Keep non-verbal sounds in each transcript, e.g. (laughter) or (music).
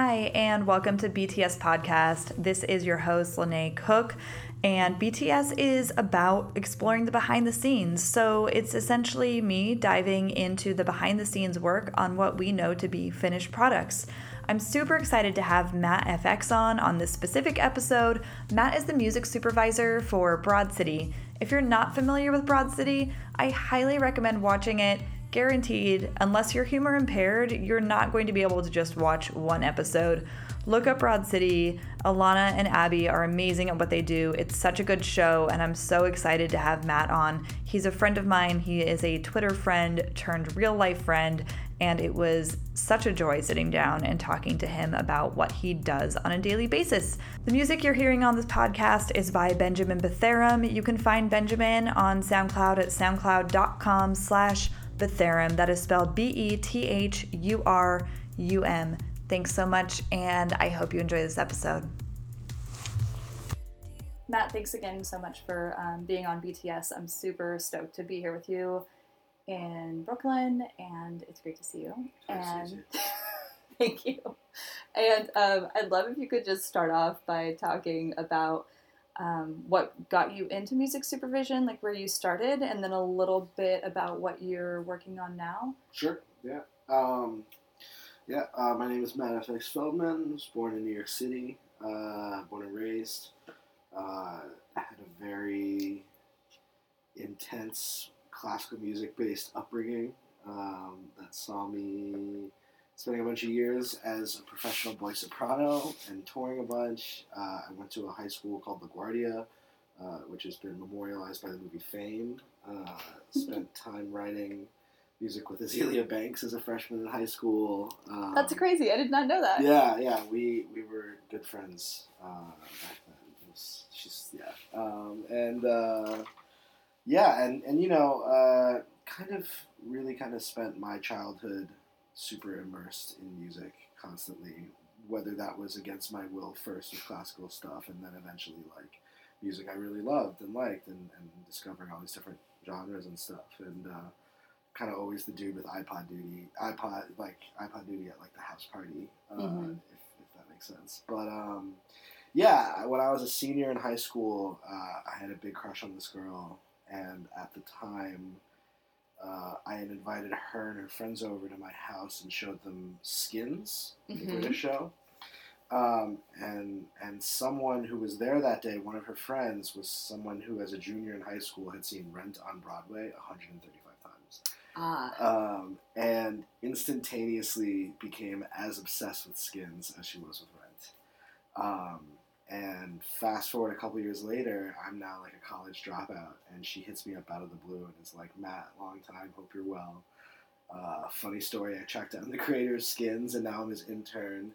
Hi, and welcome to BTS Podcast. This is your host, Lene Cook, and BTS is about exploring the behind the scenes. So it's essentially me diving into the behind the scenes work on what we know to be finished products. I'm super excited to have Matt FX on on this specific episode. Matt is the music supervisor for Broad City. If you're not familiar with Broad City, I highly recommend watching it guaranteed, unless you're humor impaired, you're not going to be able to just watch one episode. Look up Broad City. Ilana and Abbi are amazing at what they do. It's such a good show, and I'm so excited to have Matt on. He's a friend of mine. He is a Twitter friend turned real life friend, and it was such a joy sitting down and talking to him about what he does on a daily basis. The music you're hearing on this podcast is by Benjamin Betherum. You can find Benjamin on SoundCloud at soundcloud.com slash Betherum. That is spelled B E T H U R U M. Thanks so much, and I hope you enjoy this episode. Matt, thanks again so much for um, being on BTS. I'm super stoked to be here with you in Brooklyn, and it's great to see you. Nice to and see (laughs) thank you. And um, I'd love if you could just start off by talking about um, what got you into music supervision, like where you started, and then a little bit about what you're working on now. Sure. Yeah. Um, yeah. Uh, my name is Matt F. X. Feldman. I was born in New York City. Uh, born and raised. Uh, had a very intense classical music based upbringing um, that saw me spending a bunch of years as a professional boy soprano and touring a bunch. Uh, I went to a high school called LaGuardia, uh, which has been memorialized by the movie Fame. Uh, spent (laughs) time writing music with Azealia Banks as a freshman in high school. Um, That's crazy. I did not know that. yeah, yeah, we we were good friends uh, back then. Was, she's yeah, um, and uh, yeah, and and you know, uh, kind of really kind of spent my childhood super immersed in music constantly. Whether that was against my will first with classical stuff, and then eventually like music I really loved and liked, and, and discovering all these different genres and stuff, and uh, kind of always the dude with iPod duty, iPod like iPod duty at like the house party, uh, Mhm. if, if that makes sense. But um, yeah, when I was a senior in high school, uh, I had a big crush on this girl, and at the time, uh, I had invited her and her friends over to my house and showed them Skins, the Mhm. British show. Um, and and someone who was there that day, one of her friends, was someone who, as a junior in high school, had seen Rent on Broadway 135 times Ah, um, and instantaneously became as obsessed with skins as she was with Rent. Um, and fast forward a couple years later, I'm now like a college dropout, and she hits me up out of the blue and is like, "Matt, long time, hope you're well." Uh, funny story, I tracked down the creator of Skins, and now I'm his intern,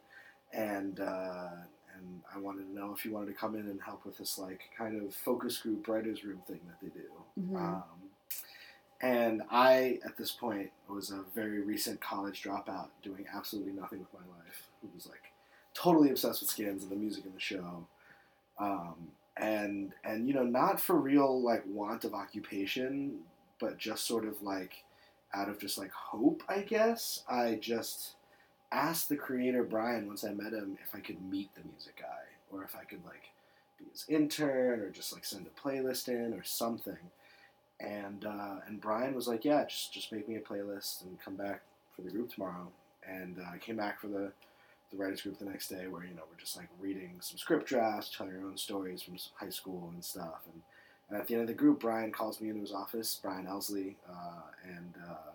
and uh, and I wanted to know if you wanted to come in and help with this like kind of focus group writers room thing that they do. Mhm. Um, and I, at this point, was a very recent college dropout doing absolutely nothing with my life, who was like totally obsessed with skins and the music in the show. Um, and and you know, not for real like want of occupation, but just sort of like out of just like hope, I guess. I just asked the creator Brian once I met him if I could meet the music guy or if I could like be his intern or just like send a playlist in or something and uh, and Brian was like, yeah, just just make me a playlist and come back for the group tomorrow. And uh, I came back for the the writers group the next day, where you know we're just like reading some script drafts, telling our own stories from high school and stuff. And, and at the end of the group, Brian calls me into his office, Bryan Elsley, uh, and uh,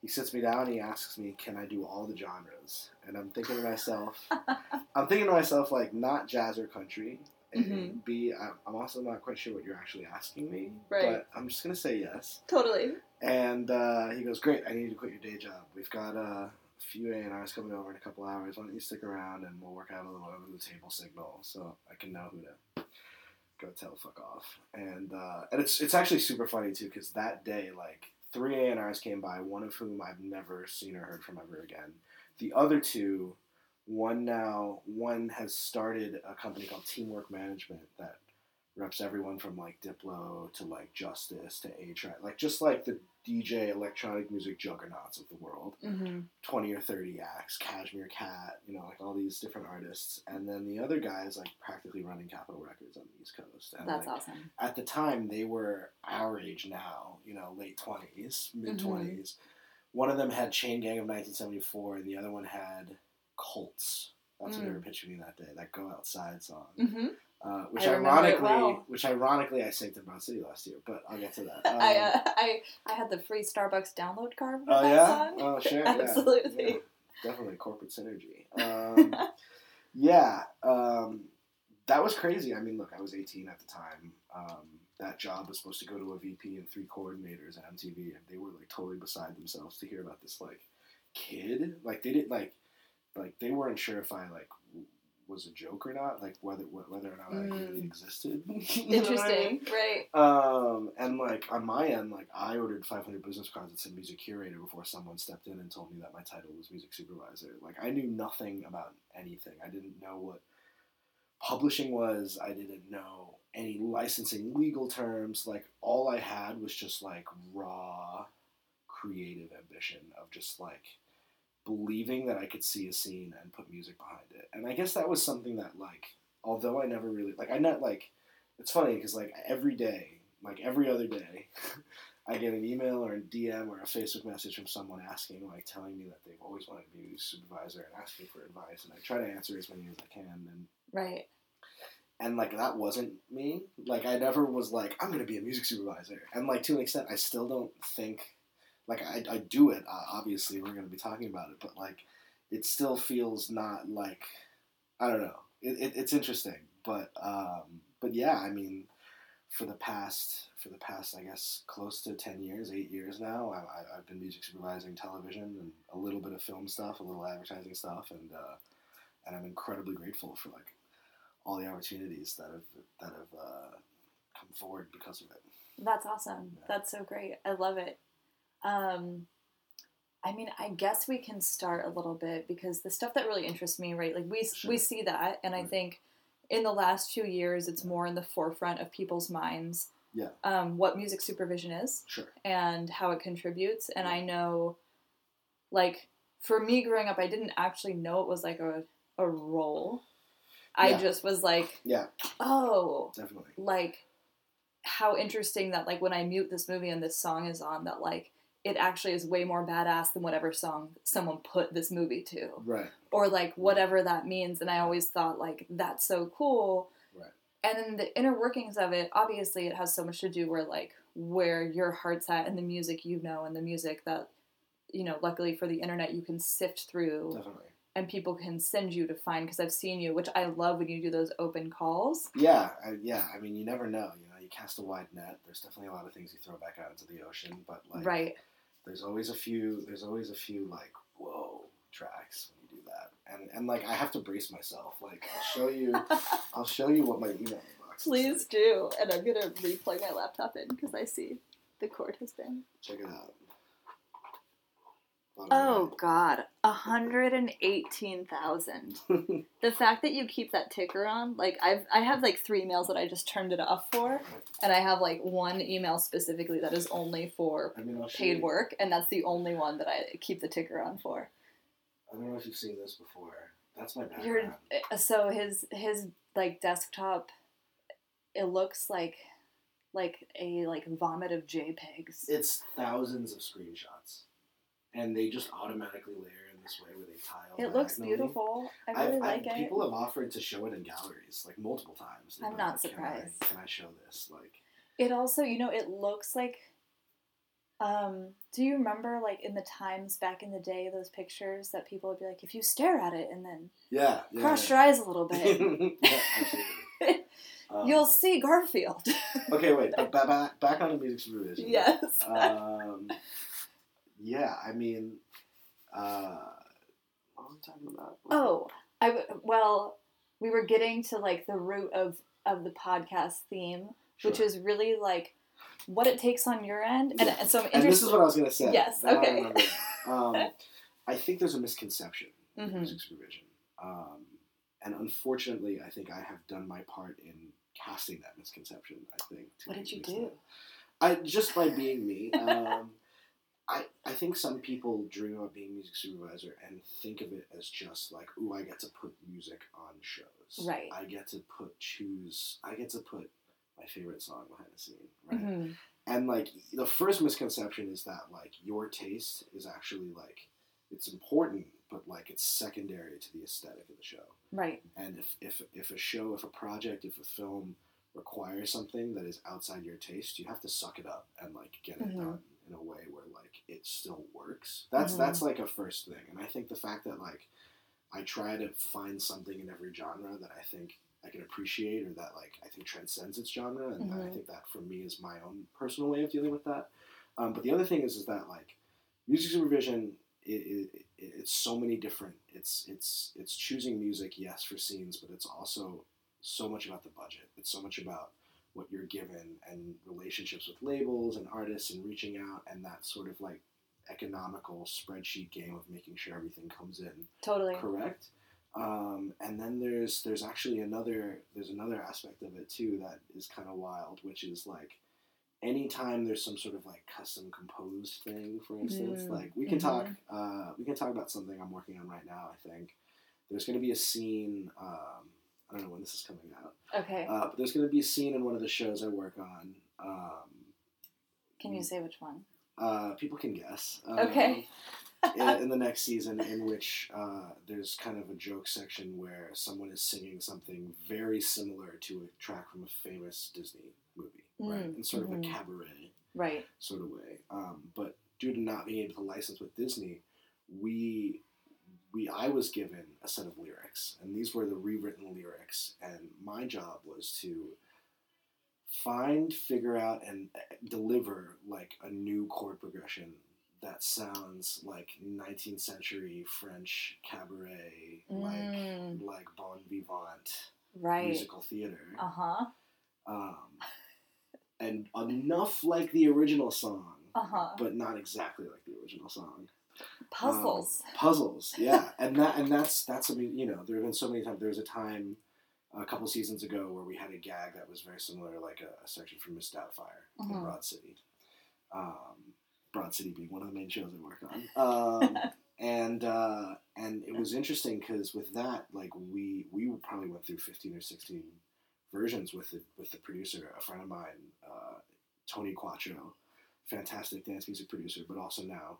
he sits me down. and He asks me, "Can I do all the genres?" And I'm thinking to myself, (laughs) I'm thinking to myself like not jazz or country. And Mhm. B, I- I'm also not quite sure what you're actually asking me, Right. but I'm just gonna say yes. totally. And uh, he goes, "Great, I need you to quit your day job. We've got uh, a few A and R's coming over in a couple hours. Why don't you stick around and we'll work out a little over the table signal so I can know who to go tell fuck off." And uh, and it's it's actually super funny too because that day like three A and R's came by, one of whom I've never seen or heard from ever again. The other two, one now, one has started a company called Teamwork Management that reps everyone from like Diplo to like Justice to A-Trak, like just like the DJ electronic music juggernauts of the world. Mm-hmm. 20 or 30 acts, Cashmere Cat, you know, like all these different artists. And then the other guys, like practically running Capitol Records on the East Coast. And That's like, awesome. At the time, they were our age now, you know, late 20s, mid 20s. One of them had Chain Gang of 1974, and the other one had Cults. That's what they Mm. were pitching me that day, that Go Outside song. Mm-hmm. Uh, which I ironically, well. which ironically I synced in Broad City last year, but I'll get to that. (laughs) I, Um, uh, I I had the free Starbucks download card Oh that yeah, song. oh (laughs) yeah. Absolutely. Yeah, definitely corporate synergy. Um, (laughs) yeah, um, that was crazy. I mean, look, I was 18 at the time. Um, that job was supposed to go to a VP and three coordinators at MTV, and they were like totally beside themselves to hear about this like kid. Like they didn't like, like they weren't sure if I like was a joke or not, like whether wh- whether or not I Mm. really existed. (laughs) What I mean? Interesting, right? Um, and like on my end, like I ordered 500 business cards that said music curator before someone stepped in and told me that my title was music supervisor. Like I knew nothing about anything. I didn't know what publishing was. I didn't know any licensing legal terms. Like all I had was just like raw creative ambition of just like believing that I could see a scene and put music behind it. And I guess that was something that like although I never really like I not like it's funny because like every day, like every other day, (laughs) I get an email or a DM or a Facebook message from someone asking, like telling me that they've always wanted to be a music supervisor and asking for advice, and I try to answer as many as I can, and Right. and like that wasn't me. Like I never was like I'm gonna be a music supervisor, and like to an extent, I still don't think like I, I do it. Uh, obviously, we're gonna be talking about it, but like it still feels not like I don't know. It, it, it's interesting, but um, but yeah, I mean, for the past for the past I guess close to ten years, eight years now, I, I, I've been music supervising television and a little bit of film stuff, a little advertising stuff, and uh, and I'm incredibly grateful for like all the opportunities that have that have uh, come forward because of it. That's awesome. Yeah. That's so great. I love it. Um, I mean, I guess we can start a little bit because the stuff that really interests me, right? Like we Sure. we see that, and I think in the last few years, it's more in the forefront of people's minds. Yeah. Um, what music supervision is Sure. and how it contributes, and Yeah. I know, like for me growing up, I didn't actually know it was like a a role. I Yeah. just was like, Yeah, oh, definitely. like how interesting that like when I mute this movie and this song is on that like it actually is way more badass than whatever song someone put this movie to Right. or like whatever that means and I always thought like that's so cool Right. and then the inner workings of it obviously it has so much to do where like where your heart's at and the music you know and the music that you know luckily for the internet you can sift through Definitely. and people can send you to find because I've seen you which I love when you do those open calls Yeah, I, yeah. I mean, you never know. You know, you cast a wide net. There's definitely a lot of things you throw back out into the ocean, but like, right there's always a few. There's always a few like whoa tracks when you do that, and and like I have to brace myself. Like I'll show you. (laughs) I'll show you what my email box. looks Please do. And I'm going to replug my laptop in because I see the cord has been. Check it out. Oh, God. 118,000. (laughs) The fact that you keep that ticker on, like, I've, I have like three emails that I just turned it off for. And I have like one email specifically that is only for I mean, paid you- work. And that's the only one that I keep the ticker on for. I don't know if you've seen this before. That's my background. You're, uh, so his, his like desktop, it looks like, like a like vomit of JPEGs. It's thousands of screenshots, and they just automatically layer in this way where they tile. It looks beautiful. I I've- really I've- like it. People have offered to show it in galleries like multiple times. They've I'm not like, "Can I- surprised." Can I, show this? Like, It also, you know, it looks like. Um, do you remember, like in the times back in the day, those pictures that people would be like, if you stare at it and then yeah, yeah. cross your eyes a little bit, (laughs) yeah. (laughs) Um, you'll see Garfield. Okay, wait. (laughs) But back back on the music supervision. yes. Um, yeah, I mean, uh, what were we talking about? oh, I w- well, we were getting to like the root of of the podcast theme, which is really like what it takes on your end, and, Yeah. so I'm And this is what I was going to say. Yes, okay. that. (laughs) Um, I think there's a misconception in Mhm. music supervision. Um, and unfortunately, I think I have done my part in casting that misconception. I think. What did you do? I just by being me. Um, I I think some people dream about being a music supervisor and think of it as just like, ooh, I get to put music on shows. Right. I get to put choose. I get to put my favorite song behind the scene. Right. Mhm. And like the first misconception is that like your taste is actually like it's important, but like it's secondary to the aesthetic of the show. Right. And if if if a show, if a project, if a film requires something that is outside your taste, you have to suck it up and like get it Mhm. done in a way where it still works. That's Mhm. that's like a first thing. And I think the fact that like I try to find something in every genre that I think I can appreciate or that like I think transcends its genre, and I Mhm. think that for me is my own personal way of dealing with that. Um, but the other thing is is that like music supervision, it, it, it, it's so many different. It's it's it's choosing music, yes, for scenes, but it's also so much about the budget. It's so much about what you're given and relationships with labels and artists and reaching out and that sort of like economical spreadsheet game of making sure everything comes in Totally. correct um, and then there's there's actually another there's another aspect of it too that is kind of wild which is like anytime there's some sort of like custom composed thing for instance Mm, like we can mhm. talk uh, we can talk about something i'm working on right now i think there's going to be a scene um, i don't know when this is coming out Okay. uh, but there's going to be a scene in one of the shows i work on um, Can you say which one? uh, people can guess um, Okay. in, (laughs) in the next season in which uh, there's kind of a joke section where someone is singing something very similar to a track from a famous Disney movie, right? Mm, In sort of mhm. a cabaret Right. sort of way. Um, but due to not being able to license with Disney, we we I was given a set of lyrics, and these were the rewritten lyrics, and my job was to find, figure out, and uh, deliver like a new chord progression that sounds like 19th century French cabaret, like Mm, like bon vivant right. musical theater, Uh huh. um, and enough like the original song Uh huh. but not exactly like the original song. Puzzles. Um, puzzles, yeah, and that and that's that's I mean you know there have been so many times. There was a time a couple seasons ago where we had a gag that was very similar, like a, a section from Miss Doubtfire in Mhm. Broad City. Um, Broad City being one of the main shows I work on. Um, (laughs) and uh, and it was interesting because with that, like we we probably went through fifteen or sixteen versions with the with the producer, a friend of mine, uh, Tony Quattro, fantastic dance music producer, but also now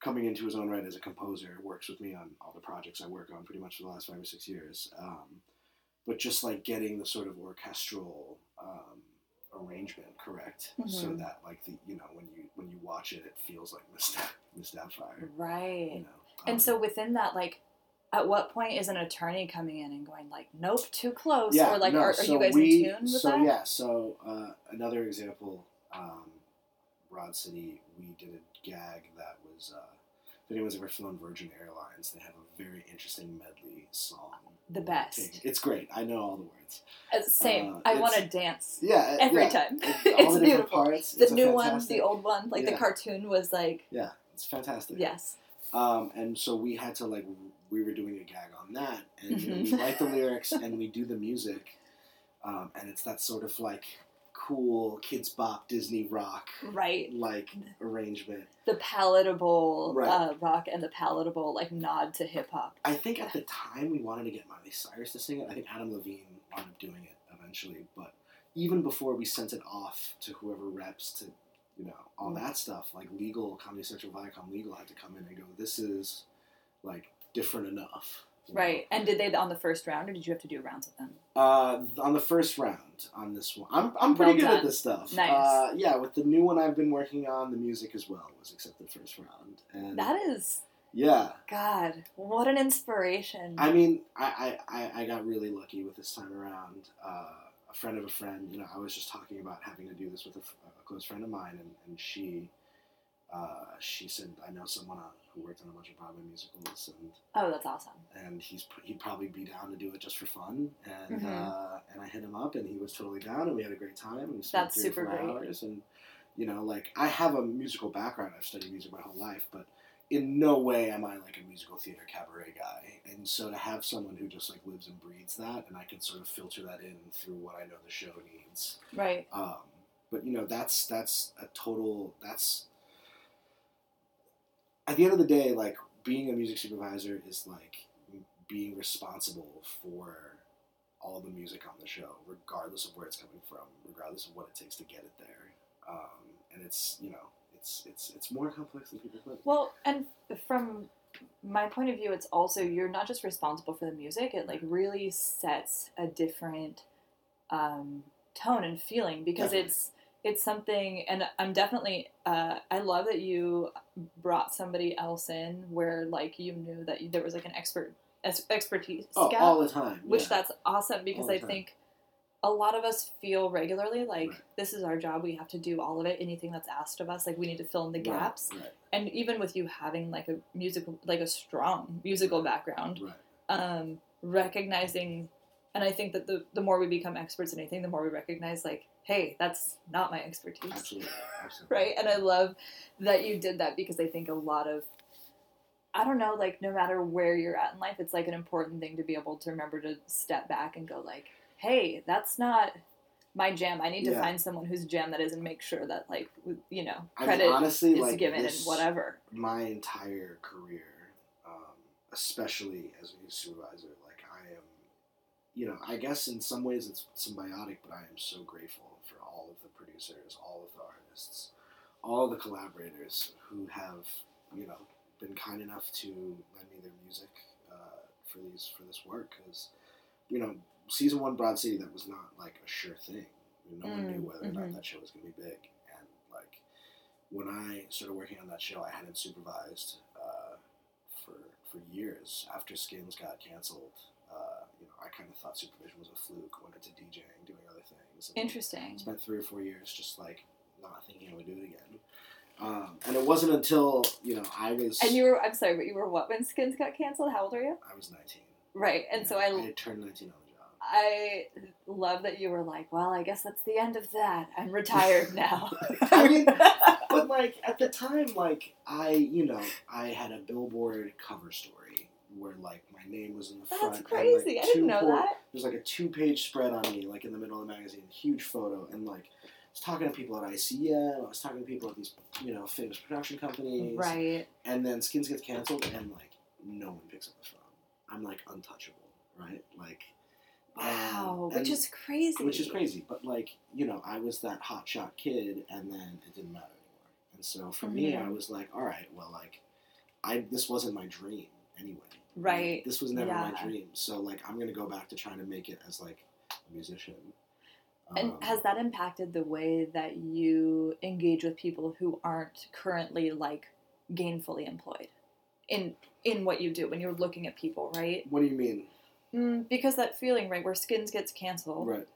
coming into his own right as a composer, works with me on all the projects I work on pretty much for the last five or six years. Um, but just like getting the sort of orchestral um, arrangement correct, so Mhm. that like the you know when you when you watch it, it feels like Miss Miss Doubtfire. Right. You know, And Um, so within that, like, at what point is an attorney coming in and going like, "Nope, too close," yeah, or like, no, are, are so you guys we, in tune with so that? yeah, so uh, another example, um, Broad City, we did a gag that was. Uh, if anyone's ever flown Virgin Airlines, they have a very interesting medley song. The best. It's great. I know all the words. Uh, Same. Uh, I want to dance Yeah, every yeah. time. It- (laughs) all it's the beautiful. parts. The it's new one, the old one, like the cartoon was like, Yeah, it's fantastic. yes. Um, and so we had to like we were doing a gag on that, and you know, we write the (laughs) lyrics and we do the music, um, and it's that sort of like cool kids bop Disney rock Right. like arrangement. The palatable Right. uh, rock and the palatable like nod to hip hop. I think at the time we wanted to get Miley Cyrus to sing it. I think Adam Levine wound up doing it eventually, but even before we sent it off to whoever reps to, you know, all Mm. that stuff, like legal, Comedy Central, Viacom legal had to come in and go, this is like different enough. you know? Right. And did they on the first round, or did you have to do rounds with them? Uh, on the first round on this one, I'm, I'm pretty Well good done. at this stuff. Nice. Uh, yeah, with the new one I've been working on, the music as well was accepted first round, and That is, yeah, God, what an inspiration. I mean, I, I, I- got really lucky with this time around. Uh, a friend of a friend, you know, I was just talking about having to do this with a close friend of mine, and, and she, uh, she said, I know someone uh, who worked on a bunch of Broadway musicals, and oh, that's awesome. and he's he'd probably be down to do it just for fun, and Mhm. uh, and I hit him up, and he was totally down, and we had a great time, and we spent That's three super four great. hours, and you know, like I have a musical background, I've studied music my whole life, but in no way am I like a musical theater cabaret guy, and so to have someone who just like lives and breathes that, and I can sort of filter that in through what I know the show needs. Right. Um, but you know, that's that's a total. That's at the end of the day, like being a music supervisor is like being responsible for all the music on the show, regardless of where it's coming from, regardless of what it takes to get it there. Um, and it's you know, it's it's it's more complex than people think. Well, and from my point of view, it's also you're not just responsible for the music. It like really sets a different um, tone and feeling because Definitely. it's it's something. And I'm definitely uh, I love that you brought somebody else in where like you knew that you, there was like an expert ex- expertise Oh, gap, all the time. which yeah. that's awesome because I time. think. A lot of us feel regularly like Right. this is our job. We have to do all of it. Anything that's asked of us, like we need to fill in the gaps Right, and even with you having like a musical like a strong musical background right. um recognizing and i think that the, the more we become experts in anything the more we recognize like hey that's not my expertise. Absolutely, (laughs) absolutely. right? And i love that you did that because i think a lot of i don't know like no matter where you're at in life it's like an important thing to be able to remember to step back and go like hey that's not my jam. I need to Yeah. find someone whose jam that is and make sure that like you know I mean, credit honestly, is like given this, and whatever. my entire career, um, especially as a supervisor, like I am, you know, I guess in some ways it's symbiotic, but I am so grateful for all of the producers, all of the artists, all of the collaborators who have, you know, been kind enough to lend me their music uh, for these for this work because, you know, season one Broad City that was not like a sure thing. No one knew Mm, whether or not mhm. that show was going to be big, and like when I started working on that show, I hadn't supervised uh, for for years. After Skins got canceled, uh, you know, I kind of thought supervision was a fluke. Went into DJing, doing other things. interesting Spent three or four years just like not thinking I would do it again. Um, and it wasn't until you know I was And you were, I'm sorry, but you were what when Skins got canceled? How old are you? I was nineteen. Right. And so I I, turned nineteen on the job. I love that you were like, well, I guess that's the end of that. I'm retired (laughs) now. I mean, (laughs) but like at the time, like I, you know, I had a billboard cover story where like my name was in the front. that's and, crazy. like, I didn't know por- that. There's like a two-page spread on me, like in the middle of the magazine, huge photo, and like I was talking to people at ICM, I was talking to people at these, you know, famous production companies, Right. And then Skins gets canceled, and like no one picks up the phone. I'm like untouchable, right? Like. Wow. and- which is crazy. which is crazy. But like you know, I was that hotshot kid, and then it didn't matter anymore. And so for me, mm-hmm. I was like, all right, well, like, I this wasn't my dream anyway. Right. Like, this was never my dream. So like, I'm gonna go back to trying to make it as like a musician. And Um, has that impacted the way that you engage with people who aren't currently like gainfully employed in in what you do when you're looking at people, right? What do you mean? Mm, because that feeling, right, where Skins gets canceled, Right.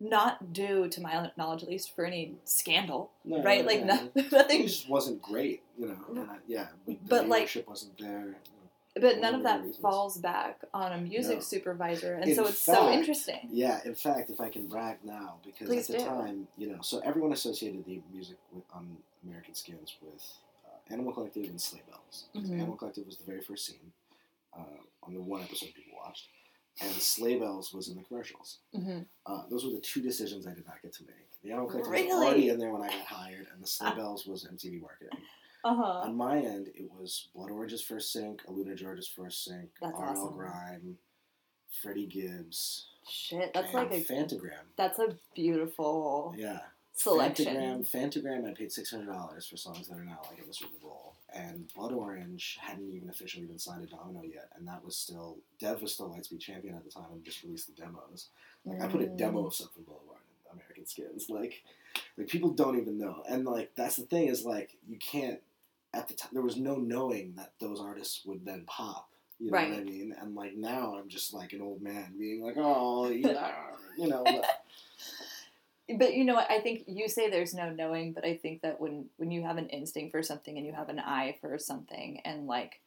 not due to my knowledge, at least, for any scandal, No, right? no, Like no, no, (laughs) It nothing, just wasn't great, you know. And I, yeah, the But, like- wasn't there. But none of that reasons. falls back on a music No. supervisor, and In so it's so interesting. Yeah, in fact, if I can brag now, because Please at the do. time, you know, so everyone associated the music with, on American Skins with uh, Animal Collective and Sleigh Bells. Mhm. Animal Collective was the very first scene uh, on the one episode people watched, and Sleigh Bells was in the commercials. hmm Uh, those were the two decisions I did not get to make. The Animal Collective Really? was already in there when I got hired, and the Sleigh Bells was MTV marketing. Uh huh. On my end, it was Blood Orange's first sync, Aluna George's first sync, That's R.L. awesome. Grime, Freddie Gibbs, Shit, that's and like a Phantogram. that's a beautiful Yeah. selection. Phantogram, Phantogram, I paid six hundred dollars for songs that are now like in the Super Bowl, and Blood Orange hadn't even officially been signed to Domino yet, and that was still Dev was still Lightspeed champion at the time and just released the demos. Like I put a Mm. demo of Sutphin Boulevard in American Skins, like like people don't even know, and like that's the thing is like you can't at the time there was no knowing that those artists would then pop. You know what I mean? And like now I'm just like an old man being like, oh yeah, you know. but- (laughs) But you know what? I think you say there's no knowing, but I think that when when you have an instinct for something and you have an eye for something and like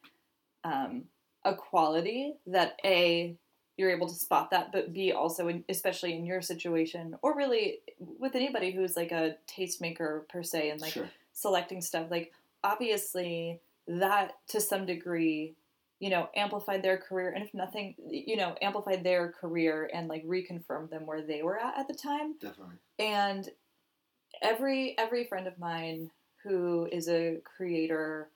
um, a quality that a you're able to spot that, but b also in, especially in your situation or really with anybody who's like a tastemaker per se and like sure. selecting stuff like obviously that to some degree you know amplified their career and if nothing you know amplified their career and like reconfirmed them where they were at at the time Definitely. and every every friend of mine who is a creator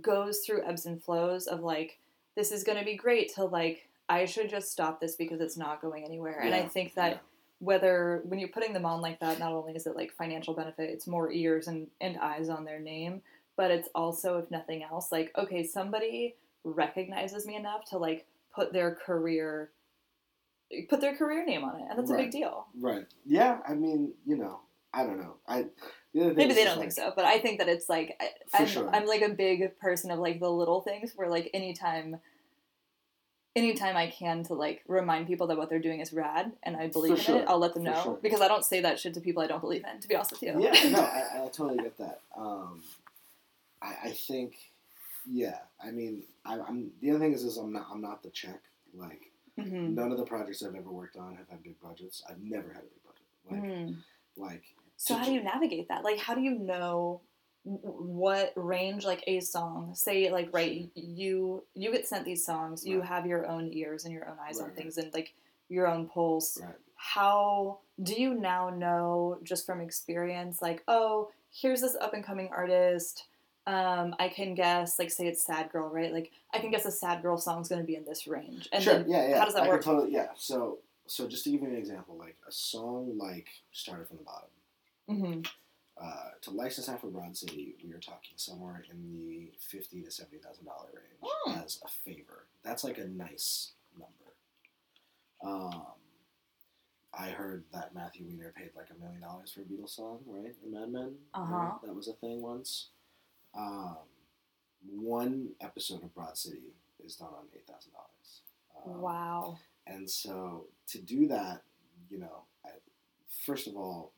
goes through ebbs and flows of like this is going to be great to like i should just stop this because it's not going anywhere and i think that yeah. whether when you're putting them on like that not only is it like financial benefit it's more ears and, and eyes on their name but it's also if nothing else like okay somebody recognizes me enough to like put their career put their career name on it and that's a big deal Right. Yeah. I mean, you know, I don't know. I the maybe they don't think so but i think that it's like I, I'm, sure. I'm like a big person of like the little things where like anytime anytime i can to like remind people that what they're doing is rad and i believe in sure. it i'll let them For know sure. because i don't say that shit to people i don't believe in to be honest with you Yeah. No, (laughs) I, I totally get that. Um, I, I think, yeah. I mean, I, I'm the other thing is, is I'm not I'm not the check. Like Mhm. none of the projects I've ever worked on have had big budgets. I've never had a big budget. Like Mhm. like. so how do you navigate that like how do you know what range like a song say like right you you get sent these songs you Right. have your own ears and your own eyes on Right, right. things and like your own pulse Right. how do you now know just from experience like oh here's this up and coming artist um, i can guess like say it's sad girl right like i can guess a sad girl song's going to be in this range and sure. then yeah. Yeah. how does that I work? Totally, yeah. So so just to give you an example, like a song like started from the bottom. Mhm. Uh, to license that for Broad City, we are talking somewhere in the fifty to seventy thousand dollar range Hmm. as a favor. That's like a nice number. Um, I heard that Matthew Weiner paid like a million dollars for a Beatles song, right? In Mad Men. Uh-huh. right? That was a thing once. Um, one episode of Broad City is done on eight thousand dollars. Um, wow and so to do that, you know, I, first of all,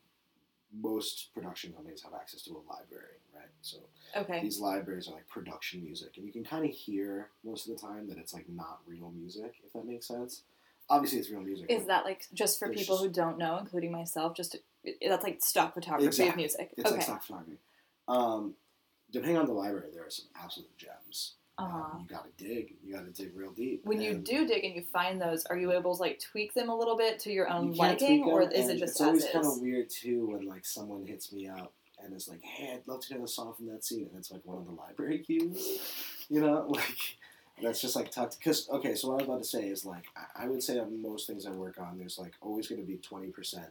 most production companies have access to a library, right? So okay these libraries are like production music, and you can kind of hear most of the time that it's like not real music, if that makes sense. Obviously, it's real music. is that like just for people just- who don't know including myself just it- that's like stock photography of music It's okay like stock photography. Um, depending on the library, there are some absolute gems. uh-huh. Um, you got to dig. You got to dig real deep. when you do dig and you find those are you able to like tweak them a little bit to your own you liking or is it and just it's always kind of weird too when like someone hits me up and is like, "Hey, I'd love to hear the song from that scene," and it's like one of the library (laughs) cues, you know, (laughs) like that's just like tucked. Because okay, so what I was about to say is like I, I would say on most things I work on, there's like always going to be twenty percent,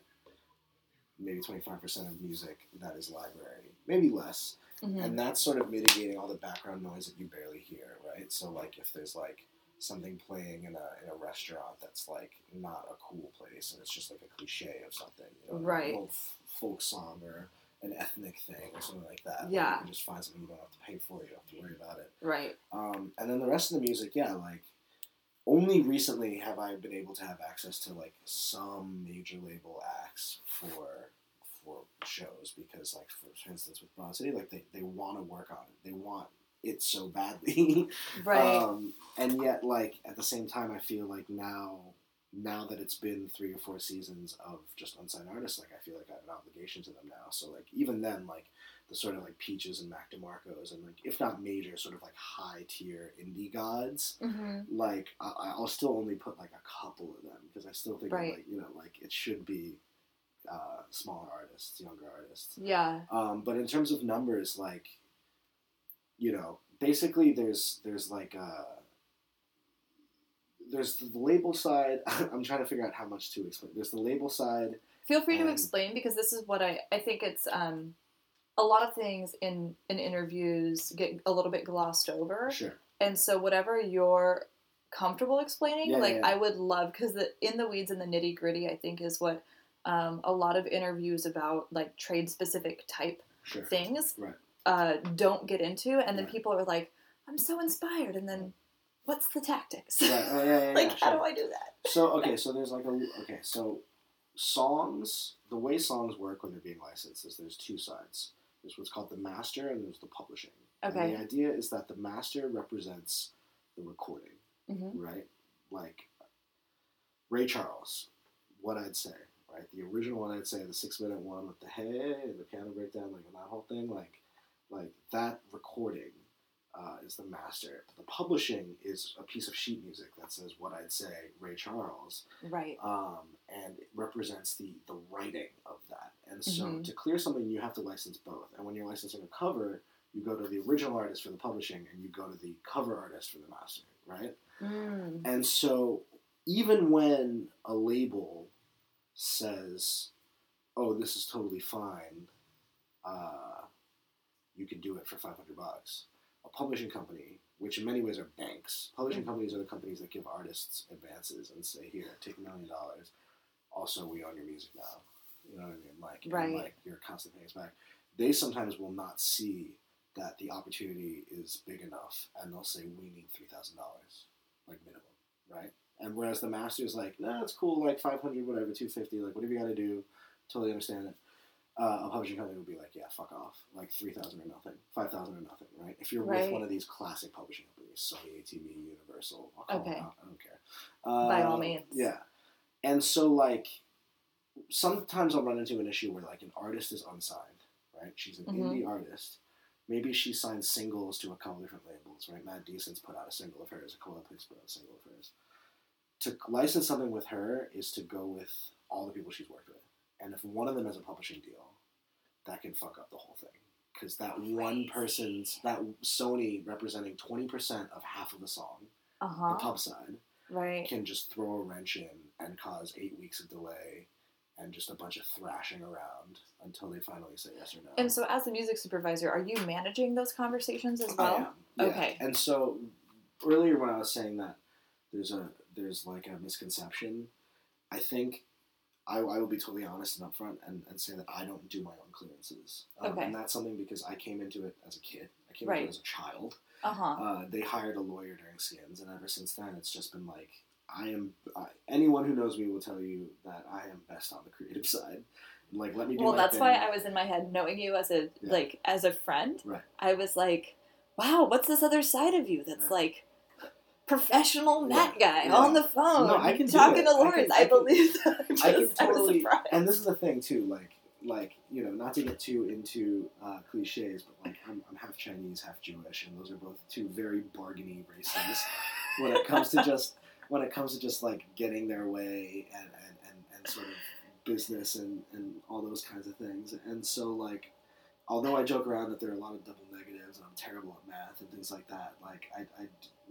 maybe twenty five percent of music that is library, maybe less, Mhm. and that's sort of mitigating all the background noise that you barely hear, right? So like if there's like something playing in a in a restaurant that's like not a cool place and it's just like a cliche of something, you know, Right. F- folk song or an ethnic thing or something like that. like, Yeah. you can just find something you don't have to pay for. You don't have to worry about it. right Um, and then the rest of the music, yeah, like only recently have I been able to have access to like some major label acts for for shows because like for, for instance with Broad City, like they, they want to work on it. They want it so badly. (laughs) right Um, and yet, like at the same time, I feel like now, now that it's been three or four seasons of just unsigned artists, like I feel like I have an obligation to them now. So like even then, like the sort of like Peaches and Mac DeMarcos and like if not major, sort of like high tier indie gods, hmm like I, I'll still only put like a couple of them because I still think Right. like you know like it should be uh, smaller artists, younger artists. yeah Um, but in terms of numbers, like, you know, basically there's there's like uh there's the label side. (laughs) I'm trying to figure out how much to explain. There's the label side. feel free to explain because this is what i i think it's um a lot of things in in interviews get a little bit glossed over Sure. and so whatever you're comfortable explaining Yeah, like yeah. i would love because the in the weeds and the nitty gritty i think is what um, a lot of interviews about like trade specific type Sure. things Right. uh, don't get into and then Right. people are like i'm so inspired and then what's the tactics Right. Oh, yeah, yeah, (laughs) like yeah, how sure. do i do that So okay, so there's like a okay, so songs. The way songs work when they're being licensed is there's two sides. There's what's called the master and there's the publishing. And Okay. the idea is that the master represents the recording. hmm right? Like Ray Charles, what I'd say, right? The original one I'd say, the six minute one with the hey and the piano breakdown, like and that whole thing, like like that recording uh, is the master. The publishing is a piece of sheet music that says what I'd say Ray Charles, Right. um, and it represents the the writing of that. And so Mhm. to clear something, you have to license both. And when you're licensing a cover, you go to the original artist for the publishing, and you go to the cover artist for the master, right? Mm. And so, even when a label says, "Oh, this is totally fine," uh, you can do it for five hundred bucks. A publishing company, which in many ways are banks, publishing companies are the companies that give artists advances and say, "Here, take a million dollars. Also, we own your music now." You know what I mean? Like, Right. like you're constantly paying us back. They sometimes will not see that the opportunity is big enough, and they'll say, "We need three thousand dollars, like minimum." right? And whereas the master is like, nah, it's cool, like 500, whatever, 250, like whatever you got to do, totally understand it. Uh, a publishing company would be like, yeah, fuck off, like 3,000 or nothing, 5,000 or nothing, right? If you're Right. with one of these classic publishing companies, Sony, ATV, Universal, I'll call them Okay. out, I don't care. Uh, By all means. Yeah. And so, like, sometimes I'll run into an issue where, like, an artist is unsigned, right? She's an Mhm. indie artist. Maybe she signs singles to a couple different labels, right? Mad Decent's put out a single of hers, Coldplay's put out a single of hers. To license something with her is to go with all the people she's worked with. And if one of them has a publishing deal, that can fuck up the whole thing. Because that one person's, that Sony representing 20% of half of the song, Uh the pub side, Right. can just throw a wrench in and cause eight weeks of delay and just a bunch of thrashing around until they finally say yes or no. And so, as a music supervisor, are you managing those conversations as I well? am, yeah. Okay. And so earlier when I was saying that there's a there's like a misconception, I think I, I will be totally honest and upfront and, and say that I don't do my own clearances. Um, Okay. And that's something because I came into it as a kid. I came Right. into it as a child. Uh huh. Uh, they hired a lawyer during skins, and ever since then, it's just been like I am. I, anyone who knows me will tell you that I am best on the creative (laughs) side. Like, let me do Well, that's thing. why I was in my head knowing you as a Yeah. like as a friend. Right. I was like, wow, what's this other side of you that's Right. like professional Yeah, guy yeah. on the phone No, I can talking to I can-. I I, can- believe that. I, just, I can totally, surprised. and this is the thing too. Like, like you know, not to get too into uh, cliches, but like I'm, I'm half Chinese, half Jewish, and those are both two very bargainy races when it comes to (laughs) just when it comes to just like getting their way and and, and, and sort of business and, and all those kinds of things. And so like, although I joke around that there are a lot of double negatives and I'm terrible at math and things like that, like I, I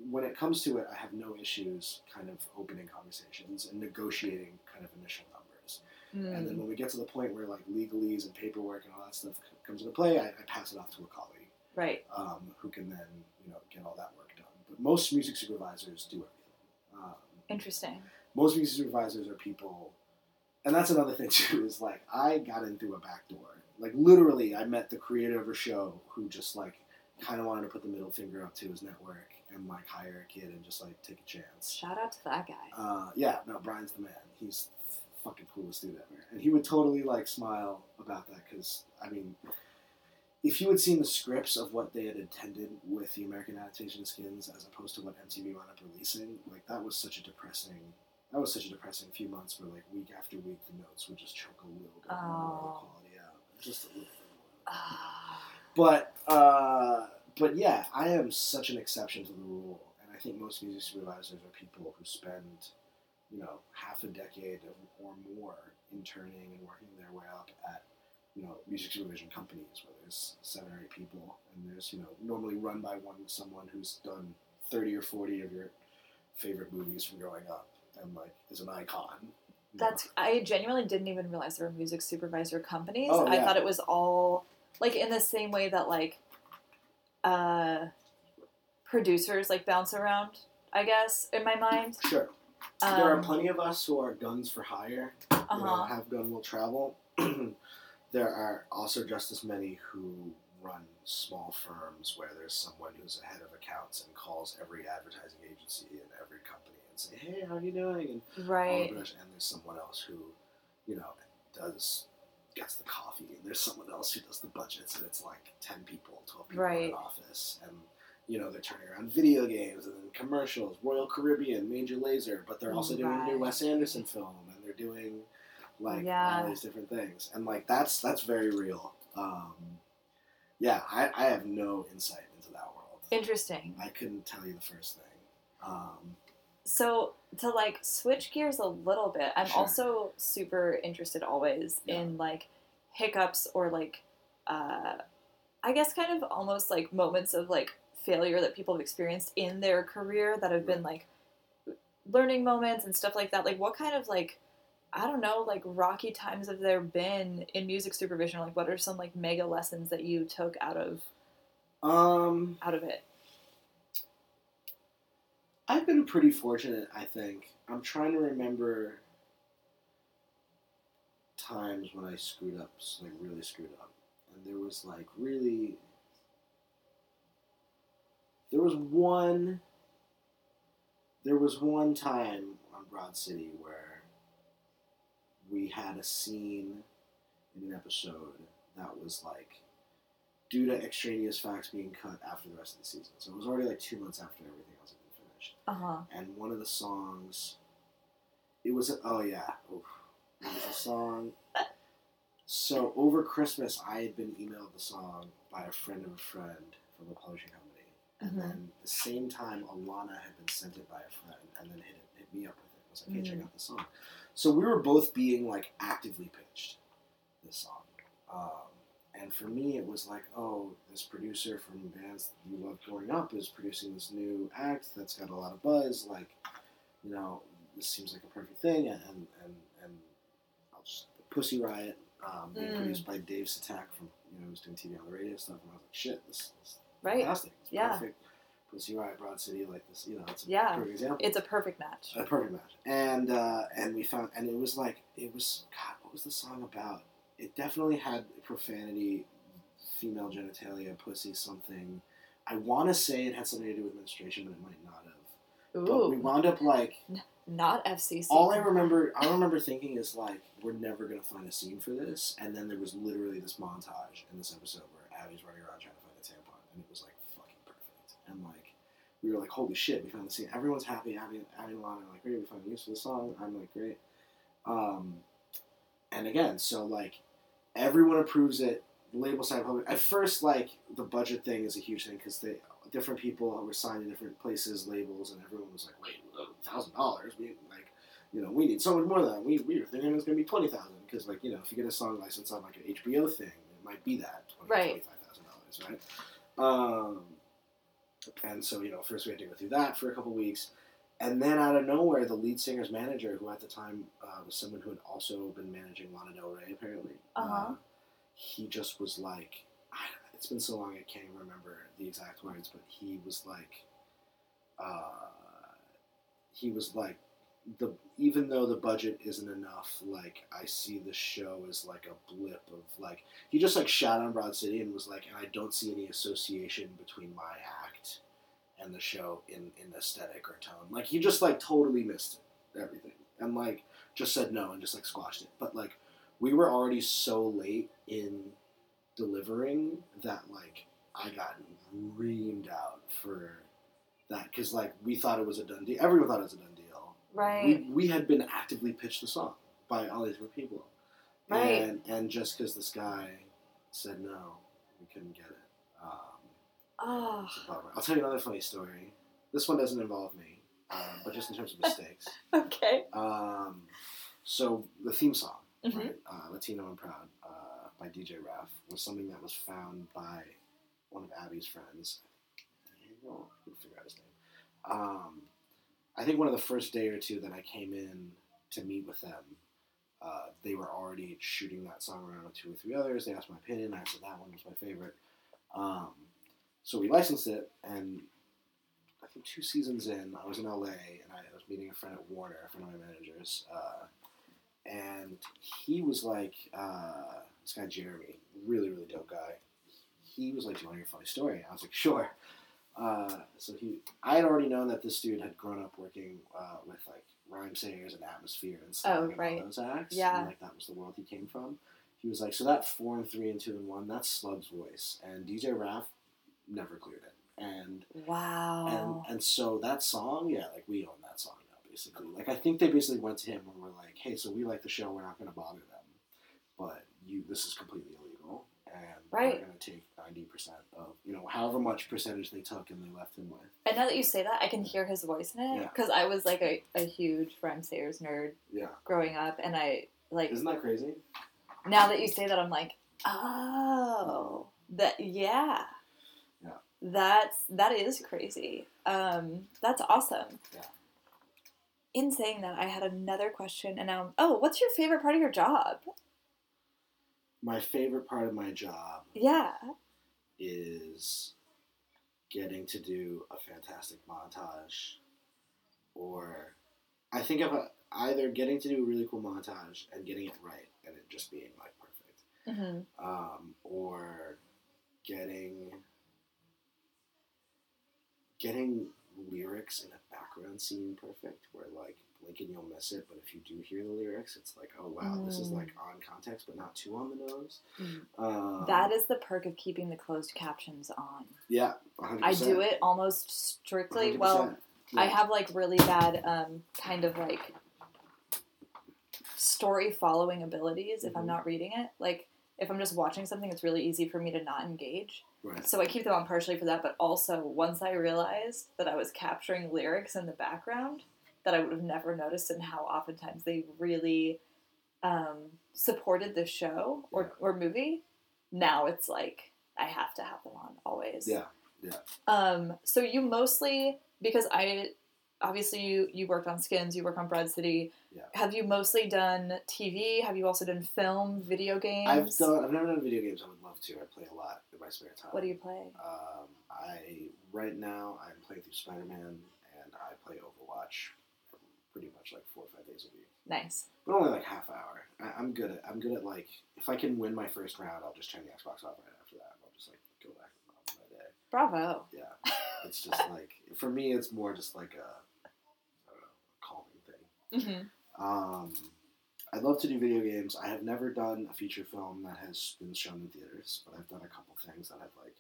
when it comes to it, I have no issues kind of opening conversations and negotiating kind of initial numbers. And then Mm, when we get to the point where like legalese and paperwork and all that stuff comes into play, I, I pass it off to a colleague right. um, who can then you know get all that work done. But most music supervisors do everything. Um, Interesting. most music supervisors are people, and that's another thing (laughs) too. Is like I got in through a back door. Like literally, I met the creator of a show who just like kind of wanted to put the middle finger up to his network and like hire a kid and just like take a chance. Shout out to that guy. Uh, yeah, no, Brian's the man. He's fucking coolest dude ever, and he would totally like smile about that because I mean, if you had seen the scripts of what they had intended with the American adaptation of Skins as opposed to what MTV wound up releasing, like that was such a depressing. That was such a depressing few months where like week after week the notes would just choke a little bit more Oh. quality out, just a little bit more. Ah, But uh, but yeah, I am such an exception to the rule, and I think most music supervisors are people who spend, you know, half a decade or more interning and working their way up at, you know, music supervision companies where there's seven or eight people, and there's you know normally run by one someone who's done thirty or forty of your favorite movies from growing up, and like is an icon. you know. that's. I genuinely didn't even realize there were music supervisor companies. Oh, I thought it was all like in the same way that like, uh, producers like bounce around. I guess in my mind. sure. there are Um, plenty of us who are guns for hire. you know, Uh-huh. have gun will travel. (clears throat) there are also just as many who run small firms where there's someone who's a head of accounts and calls every advertising agency and every company and say, "Hey, how are you doing?" and Right. And there's someone else who, you know, does gets the coffee. And there's someone else who does the budgets, and it's like ten people, twelve people in Right. an office, and you know they're turning around video games and then commercials, Royal Caribbean, Major Lazer, but they're also doing a new Wes Anderson film, and they're doing like Yeah. all these different things, and like that's that's very real. Um, yeah, I, I have no insight into that world. Interesting. I couldn't tell you the first thing. Um, So to like switch gears a little bit, I'm Sure. also super interested always Yeah. in like hiccups or like uh I guess kind of almost like moments of like failure that people have experienced in their career that have been like learning moments and stuff like that. Like what kind of like I don't know, like rocky times have there been in music supervision? Like what are some like mega lessons that you took out of um, out of it? I've been pretty fortunate, I think. I'm trying to remember times when I screwed up, like really screwed up. And there was like really. There was one. There was one time on Broad City where we had a scene in an episode that was like due to extraneous facts being cut after the rest of the season. So it was already like two months after everything else had been finished Uh huh. and one of the songs it was a, oh yeah Oof. it was a song so over christmas i had been emailed the song by a friend of a friend from a publishing company and Mhm. then the same time Ilana had been sent it by a friend and then hit, it, hit me up with it I was like hey check Mhm. out the song so we were both being like actively pitched this song um, and for me, it was like, oh, this producer from bands you loved growing up is producing this new act that's got a lot of buzz. Like, you know, this seems like a perfect thing. And and and I'll just Pussy Riot, um, being Mm. produced by Dave Sitek from you know who's doing TV on the radio stuff. And I was like, shit, this is Right. fantastic. It's Yeah. perfect. Pussy Riot, Broad City, like this. You know, it's a Yeah. perfect example. It's a perfect match. A perfect match. And uh, and we found and it was like it was God, what was the song about? It definitely had profanity, female genitalia, pussy, something. I want to say it had something to do with menstruation, but it might not have. But we wound up like not FCC. all I remember. I remember thinking is like we're never gonna find a scene for this, and then there was literally this montage in this episode where Abbi's running around trying to find a tampon, and it was like fucking perfect. And like we were like, holy shit, we found the scene. Everyone's happy. Abbi, Abbi and Ilana are like, great, we found use for the song. I'm like, great. Um, and again, so like everyone approves it. The label side public. At first, like the budget thing is a huge thing because they different people were signed to different places, labels, and everyone was like, wait, thousand dollars. We like, you know, we need so much more than that. We we were thinking it was gonna be twenty thousand because like you know if you get a song license on like an HBO thing, it might be that twenty Right. twenty five thousand dollars, right? Um, and so you know, first we had to go through that for a couple weeks. And then out of nowhere, the lead singer's manager, who at the time uh, was someone who had also been managing Lana Del Rey, apparently, Uh-huh. uh, he just was like, I, it's been so long I can't even remember the exact words, but he was like, uh, he was like, the even though the budget isn't enough, like I see the show as like a blip of like he just like shot on Broad City and was like, and I don't see any association between my act and the show in in aesthetic or tone. Like he just like totally missed it, everything, and like just said no and just like squashed it. But like we were already so late in delivering that like I got reamed out for that because like we thought it was a done deal. Everyone thought it was a done deal. right. We, we had been actively pitched the song by all these people, Right. and and just because this guy said no, we couldn't get it. Oh, it's a bummer. I'll tell you another funny story. This one doesn't involve me, um, but just in terms of mistakes. (laughs) okay. Um, so the theme song, Mhm. right, uh, "Latino and Proud" uh, by DJ Raff, was something that was found by one of Abbi's friends. Daniel, I figure out his name. Um, I think one of the first day or two that I came in to meet with them, uh, they were already shooting that song around with two or three others. They asked my opinion. I said that one was my favorite. Um, so we licensed it, and I think two seasons in, I was in LA and I was meeting a friend at Warner, a friend of my managers, uh, and he was like, uh, this guy Jeremy, really really dope guy. He was like, "Do you want to hear a funny story?" I was like, "Sure." Uh, so he, I had already known that this dude had grown up working uh, with like Rhymesayers and atmosphere and stuff Oh, like right. those acts. Yeah. and, like that was the world he came from. He was like, so that four and three and two and one, that's Slug's voice, and DJ Raff never cleared it, and Wow. and and so that song, yeah, like we own that song now, basically. Like I think they basically went to him and were like, "Hey, so we like the show. We're not going to bother them, but you, this is completely illegal." and Right. they're going to take ninety percent of you know however much percentage they took and they left him with. And now that you say that, I can hear his voice in it Yeah. because I was like a, a huge Rhymesayers nerd Yeah, growing up, and I like isn't that crazy? now that you say that, I'm like, oh, that yeah, Yeah. That's that is crazy. Um, that's awesome. Yeah. In saying that, I had another question, and now, oh, what's your favorite part of your job? My favorite part of my job Yeah. is getting to do a fantastic montage, or I think of a, either getting to do a really cool montage and getting it right and it just being like perfect, Mm-hmm. um, or getting getting lyrics in a background scene perfect, where like blinking you'll miss it, but if you do hear the lyrics, it's like oh wow, this is Mm. like on context but not too on the nose. Mm. Um, that is the perk of keeping the closed captions on. yeah, 100%. I do it almost strictly. Well, 100%. I Yeah. have like really bad um, kind of like story following abilities if I'm Mhm. not reading it. Like if I'm just watching something, it's really easy for me to not engage. Right. So I keep them on partially for that, but also once I realized that I was capturing lyrics in the background that I would have never noticed and how oftentimes they really um, supported the show or, or movie, now it's like I have to have them on always. Yeah. Um, so you mostly because I obviously you you worked on Skins, you work on Broad City. Yeah. Have you mostly done TV? Have you also done film, video games? I've done. I've never done video games. I would love to. I play a lot in my spare time. What do you play? Um, I right now I'm playing through Spider Man and I play Overwatch pretty much like four or five days a week, Nice. but only like half hour. I, I'm good at. I'm good at like if I can win my first round, I'll just turn the Xbox off right after that. I'll just like go back on my day. Bravo. Yeah, it's just like for me, it's more just like a I don't know, calming thing. hmm Um, I'd love to do video games. I have never done a feature film that has been shown in theaters, but I've done a couple things that I've like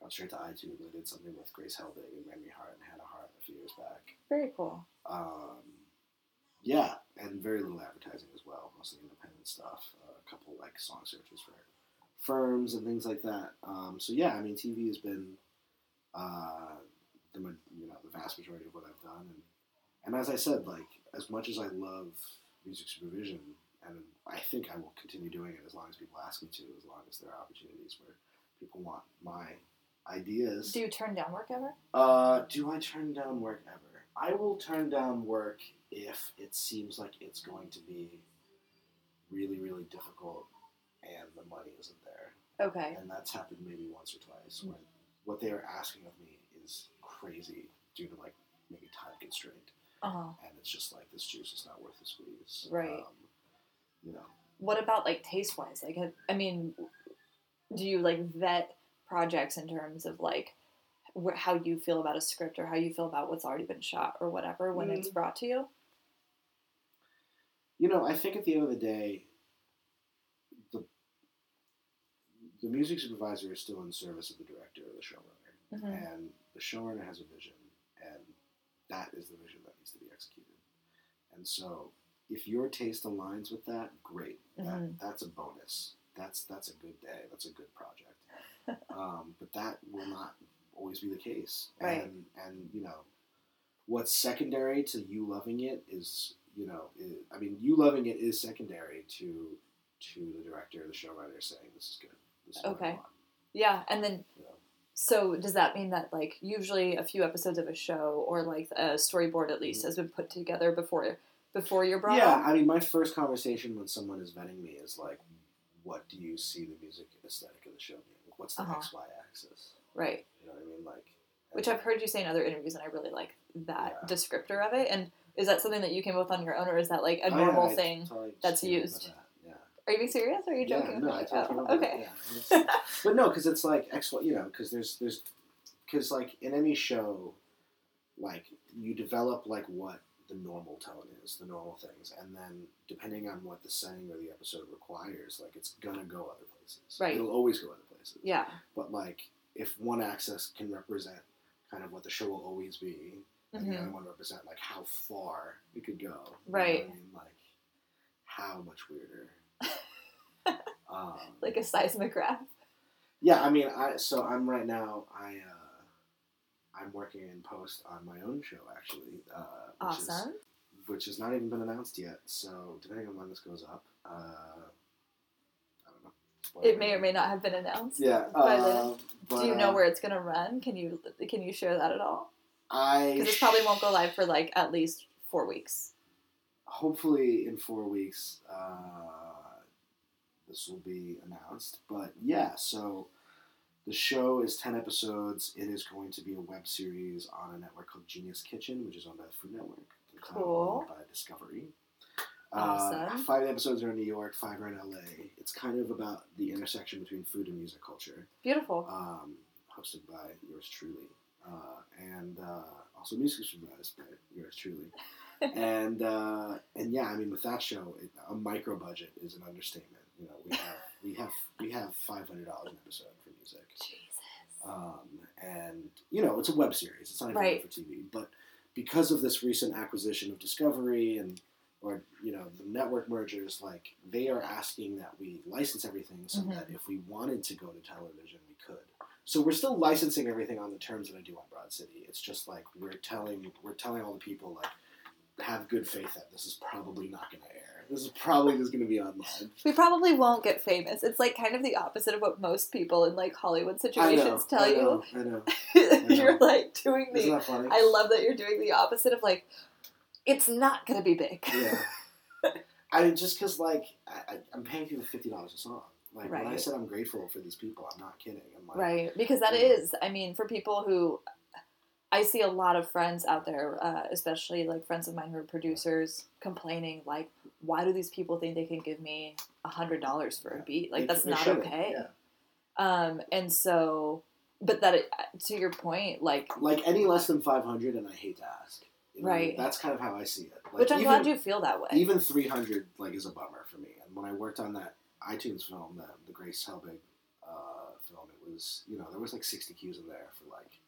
gone straight to iTunes. I did something with Grace Helbig and Mamrie Hart and Hannah Hart a few years back. Very cool. Um, yeah, and very little advertising as well, mostly independent stuff. Uh, a couple like song searches for firms and things like that. Um, so yeah, I mean, TV has been uh, the you know the vast majority of what I've done, and and as I said, like as much as I love music supervision, and I think I will continue doing it as long as people ask me to, as long as there are opportunities where people want my ideas. Do you turn down work ever? Uh, do I turn down work ever? I will turn down work if it seems like it's going to be really, really difficult and the money isn't there. Okay. And that's happened maybe once or twice when what they are asking of me is crazy due to like maybe time constraint. Uh huh. And it's just like this juice is not worth the squeeze. Right. Um, you know. What about like taste wise? Like, have, I mean, do you like vet projects in terms of like wh- how you feel about a script or how you feel about what's already been shot or whatever when it's Mm. brought to you? You know, I think at the end of the day, the the music supervisor is still in service of the director or the showrunner, Mhm. and the showrunner has a vision, and that is the vision that needs to be executed. And so, if your taste aligns with that, great. Mhm. That's a bonus. That's that's a good day. That's a good project. (laughs) um, but that will not always be the case. Right. And and you know, what's secondary to you loving it is you know i I mean you loving it is secondary to to the director, the showrunner saying this is good. This is Okay. want," Yeah, and then know? So does that mean that like usually a few episodes of a show or like a storyboard at least Mhm. has been put together before before you're brought Yeah, on? I mean, my first conversation when someone is vetting me is like, what do you see the music aesthetic of the show being? Like, what's the Uh-huh. X Y axis? Right. You know what I mean? Like, Which I've heard you say in other interviews, and I really like that Yeah. descriptor of it. And is that something that you came up with on your own, or is that like a Oh, yeah, normal thing? totally that's used. Are you being serious? Or are you joking? Yeah, no, I totally Oh, up with it, okay. yeah. (laughs) But no, because it's like X, Y, you know, because there's there's because like in any show, like you develop like what the normal tone is, the normal things, and then depending on what the setting or the episode requires, like it's gonna go other places. Right. It'll always go other places. Yeah. But like if one axis can represent kind of what the show will always be, and the Mhm. other one represent like how far it could go. Right. I mean, like how much weirder. Um, Like a seismograph. yeah, I mean, I so I'm right now. I uh, I'm working in post on my own show actually. Uh, which is- which has not even been announced yet. So depending on when this goes up, uh, I don't know. It may or may not have been announced. Yeah. by uh, but, Do you know uh, where it's gonna run? Can you can you share that at all? I Because it probably won't go live for like at least four weeks. hopefully in four weeks uh, this will be announced. But yeah, so the show is ten episodes. It is going to be a web series on a network called Genius Kitchen, which is owned by the Food Network. It's Cool. by Discovery. Awesome. Uh, five episodes are in New York, five are in LA. It's kind of about the intersection between food and music culture. Beautiful. Um, hosted by yours truly, uh, and uh, also music supervised by yours truly. (laughs) and uh, and yeah, I mean, with that show, it, a micro budget is an understatement. You know, we have we have we have five hundred dollars an episode for music, Jesus. um, and you know, it's a web series. It's not even Right. for TV, but because of this recent acquisition of Discovery and or you know the network mergers, like they are asking that we license everything so Mhm. that if we wanted to go to television, we could. So we're still licensing everything on the terms that I do on Broad City. It's just like we're telling we're telling all the people like have good faith that this is probably not going to air. This is probably just going to be online. We probably won't get famous. It's like kind of the opposite of what most people in like Hollywood I know. situations tell I you. know. I know. (laughs) you're like doing the. Isn't that funny? I love that you're doing the opposite of like, it's not gonna be big. Yeah. (laughs) I just because like I, I, I'm paying people fifty dollars a song. Like when I said I'm grateful for these people, I'm not kidding. I'm like, Right, because that is, I mean, for people who, I see a lot of friends out there, uh, especially like friends of mine who are producers, complaining like, why do these people think they can give me a hundred dollars for a beat? Like they- that's they not okay. Yeah. Um, and so, but that it, to your point, like, Like any less than five hundred, and I hate to ask. You know, Right. That's kind of how I see it. Like, which I'm even, glad you feel that way. Even three hundred like is a bummer for me. And when I worked on that iTunes film, the, the Grace Helbig uh, film, it was you know there was like sixty cues in there for like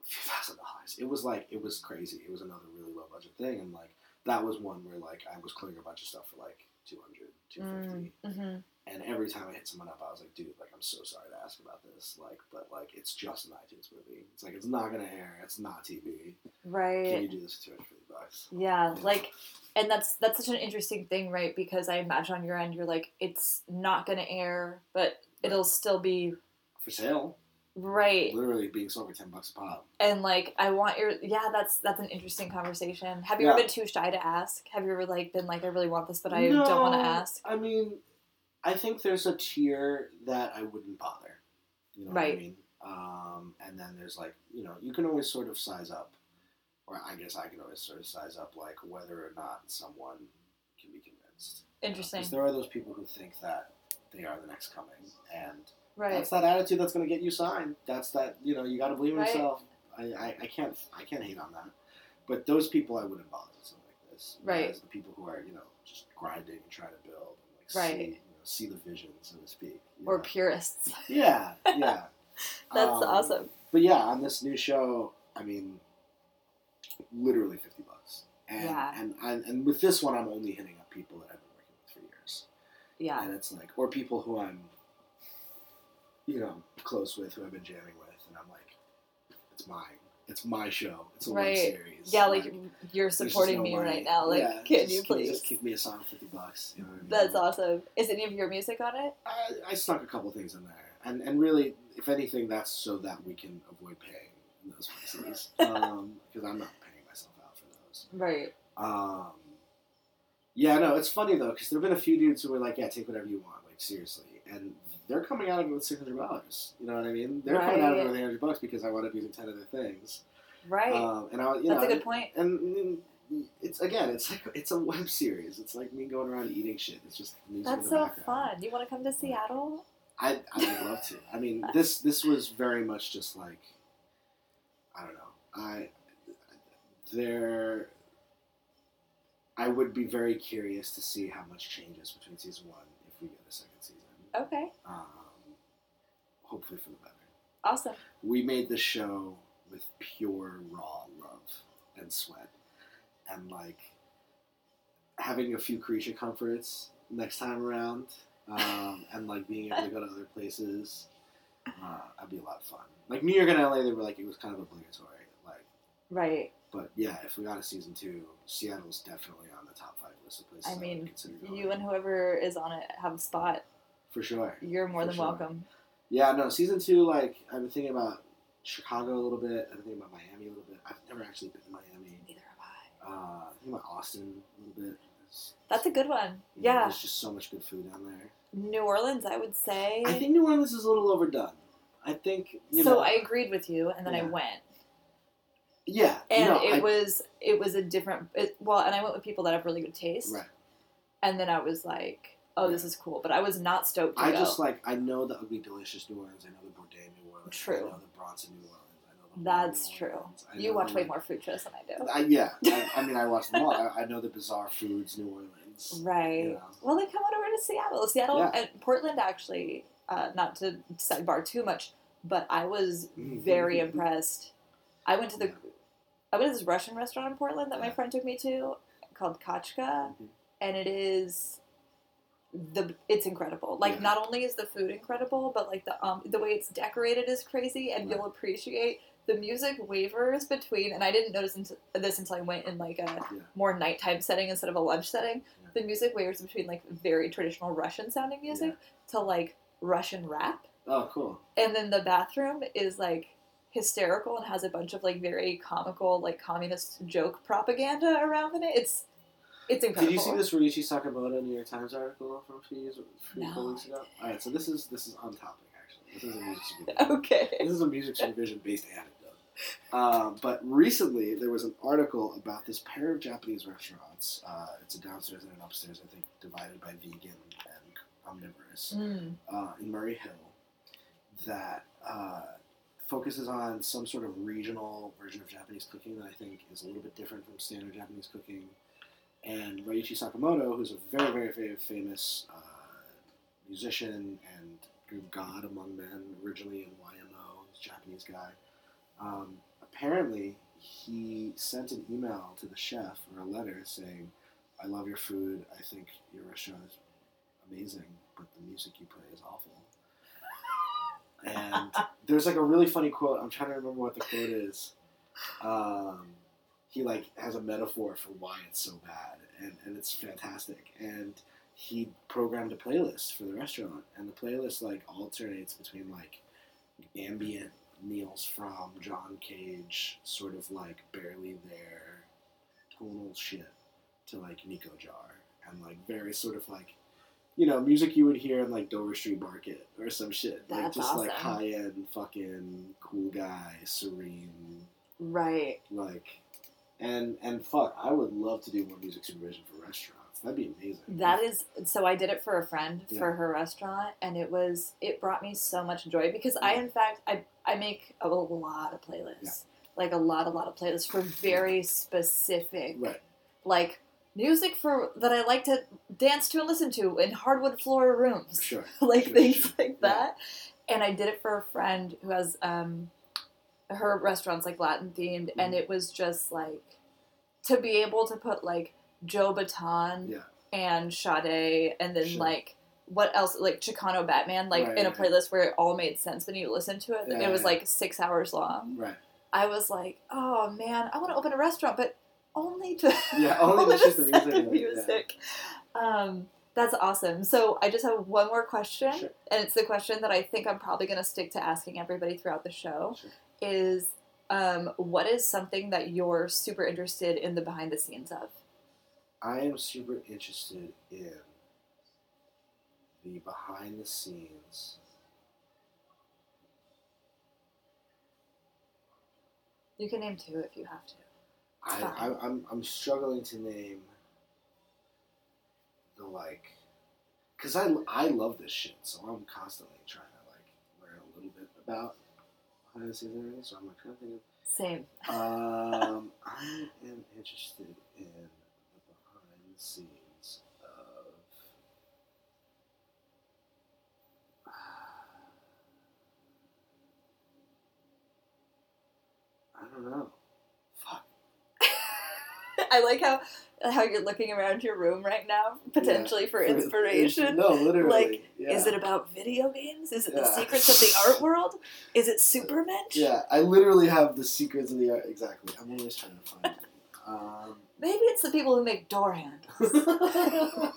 a few thousand dollars. It was like it was crazy. It was another really low budget thing, and like that was one where like I was clearing a bunch of stuff for like 200, 250. Mm, mhm. And every time I hit someone up, I was like, dude, like, I'm so sorry to ask about this. Like, but, like, it's just an iTunes movie. It's like, it's not going to air. It's not TV. Right. Can you Right. do this for 250 bucks? Yeah, like, and that's that's such an interesting thing, right? Because I imagine on your end, you're like, it's not gonna air, but it'll still be For sale. Right. Literally being sold for 10 bucks a pop. and like I want your yeah that's that's an interesting conversation. Have you ever been too shy to ask? Have you ever like been like I really want this but I don't want to ask? I mean, I think there's a tier that I wouldn't bother. You know what Right. I mean? Um, and then there's like, you know, you can always sort of size up, or I guess I can always sort of size up like whether or not someone can be convinced. Interesting. Because there are those people who think that they are the next coming, and Right. that's that attitude that's going to get you signed. That's that you know you got to believe in Right. yourself. I, I, I can't I can't hate on that, but those people I wouldn't bother with something like this. Right. Whereas the people who are you know just grinding and trying to build and like Right. see you know, see the vision so to speak. Or know. purists. (laughs) yeah yeah. (laughs) That's Um, awesome. But yeah, on this new show, I mean, literally fifty bucks. And, Yeah. and and and with this one, I'm only hitting up people that I've been working with for years. Yeah. And it's like, or people who I'm, you know, close with, who I've been jamming with, and I'm like, it's mine. It's my show. It's a web Right. series. Yeah, like you're supporting no me money. right now. Like, Yeah, can just, you can please? just kick me a song, fifty bucks? You know I mean? That's awesome. Is any of your music on it? I, I snuck a couple things in there, and and really, if anything, that's so that we can avoid paying those places, because (laughs) I'm not paying myself out for those. Right. Um, yeah, no, it's funny though, because there've been a few dudes who were like, "Yeah, take whatever you want," like seriously, and they're coming out of it with six hundred dollars. You know what I mean? They're coming out of it Right. with eight hundred bucks because I wound up using ten other things. Right. Um, and I, you That's know, a good point. And, and it's again, it's like it's a web series. It's like me going around eating shit. It's just That's so background. fun. You want to come to Seattle? I I would love to. I mean, (laughs) this this was very much just like I don't know. I there. I would be very curious to see how much changes between season one if we get a second season. Okay. Um, hopefully for the better. Awesome. We made the show with pure raw love and sweat, and like having a few creature comforts next time around, um, and like being able to go to other places. Uh, that'd be a lot of fun. Like New York and LA, they were like it was kind of obligatory. Like, Right. but yeah, if we got a season two, Seattle's definitely on the top five list of places. I mean, going. You and whoever is on it have a spot. For sure. You're more For than sure. welcome. Yeah, no, season two, like I've been thinking about Chicago a little bit. I've been thinking about Miami a little bit. I've never actually been to Miami. Neither have I. Uh, I think about Austin a little bit. It's- That's a good one. you know, Yeah. there's just so much good food down there. New Orleans, I would say. I think New Orleans is a little overdone. I think you so know. I agreed with you, and then I went, yeah, and no, it I- was it was a different. It, well, and I went with people that have really good taste, right. and then I was like, "Oh, this is cool," but I was not stoked to I go. just like I know the ugly delicious New Orleans. I know the Bourdain New Orleans. True. I know the Bronson New Orleans. Know That's true. You watch way more food shows than I do. I, yeah, I, I mean I watch them all. I, I know the Bizarre Foods New Orleans. Right. Yeah. Well, they come on over to Seattle. Seattle Yeah. and Portland actually, uh, not to sidebar too much, but I was very impressed. I went to the, I went to this Russian restaurant in Portland that my friend took me to, called Kachka, Mhm. and it is the it's incredible. Like Yeah. not only is the food incredible, but like the um the way it's decorated is crazy, and you'll appreciate the music wavers between. And I didn't notice this until I went in like a Yeah. more nighttime setting instead of a lunch setting. The music wavers between like very traditional Russian sounding music to like Russian rap, Oh, cool. and then the bathroom is like hysterical and has a bunch of like very comical like communist joke propaganda around in it. It's it's incredible. Did you see this Ryuichi Sakamoto New York Times article from a few years, a few No, weeks ago? All right, so this is this is on topic actually. This is a music (laughs) supervision. Okay. this is a music supervision based anecdote. Um, but recently there was an article about this pair of Japanese restaurants. Uh, it's a downstairs and an upstairs, I think, divided by vegan and omnivorous Mm. uh, in Murray Hill that uh, focuses on some sort of regional version of Japanese cooking that I think is a little bit different from standard Japanese cooking. And Ryuichi Sakamoto, who's a very, very, very famous uh, musician and group god among men, originally in YMO, Japanese guy. Um, apparently, he sent an email to the chef or a letter saying, I love your food. I think your restaurant is amazing, but the music you play is awful. And there's like a really funny quote. I'm trying to remember what the quote is. Um, he like has a metaphor for why it's so bad, and, and it's fantastic. And he programmed a playlist for the restaurant, and the playlist like alternates between like ambient meals from John Cage, sort of like barely there, tonal shit, to like Nicolas Jaar, and like very sort of like you know, music you would hear in like Dover Street Market or some shit. Like That's just like high end fucking cool guy, serene, Right. like and and fuck, I would love to do more music supervision for restaurants. That'd be amazing. That is so. I did it for a friend Yeah. for her restaurant, and it was it brought me so much joy because I, in fact, I I make a lot of playlists, like a lot, a lot of playlists for very specific, right. like music for that I like to dance to and listen to in hardwood floor rooms, Sure. (laughs) like Sure, things sure. like Yeah. that. And I did it for a friend who has um, her restaurant's like Latin themed, and Mhm. it was just like to be able to put like Joe Bataan Yeah. and Sade, and then Sure. like what else like Chicano Batman, like Right, in a right. playlist where it all made sense when you listen to it. Yeah, it was yeah. like six hours long. Right. I was like, oh man, I want to open a restaurant, but only to (laughs) Yeah, (laughs) only to just the music, music. Um, that's awesome. So I just have one more question, Sure. and it's the question that I think I'm probably going to stick to asking everybody throughout the show. Sure. Is um, what is something that you're super interested in the behind the scenes of? I am super interested in the behind the scenes. You can name two if you have to. It's I. I, I'm, I'm struggling to name the like, cause I, I love this shit, so I'm constantly trying to like learn a little bit about behind the scenes and everything. So I'm like trying to think Same. Um, (laughs) I am interested in the behind the scenes of. (sighs) I don't know. I like how how you're looking around your room right now, potentially for For- inspiration. No, literally. Like, yeah. Is it about video games? Is it the secrets of the (laughs) art world? Is it Supermensch? Yeah, I literally have the secrets of the art. Exactly. I'm always trying to find it. Um, Maybe it's the people who make door handles. (laughs)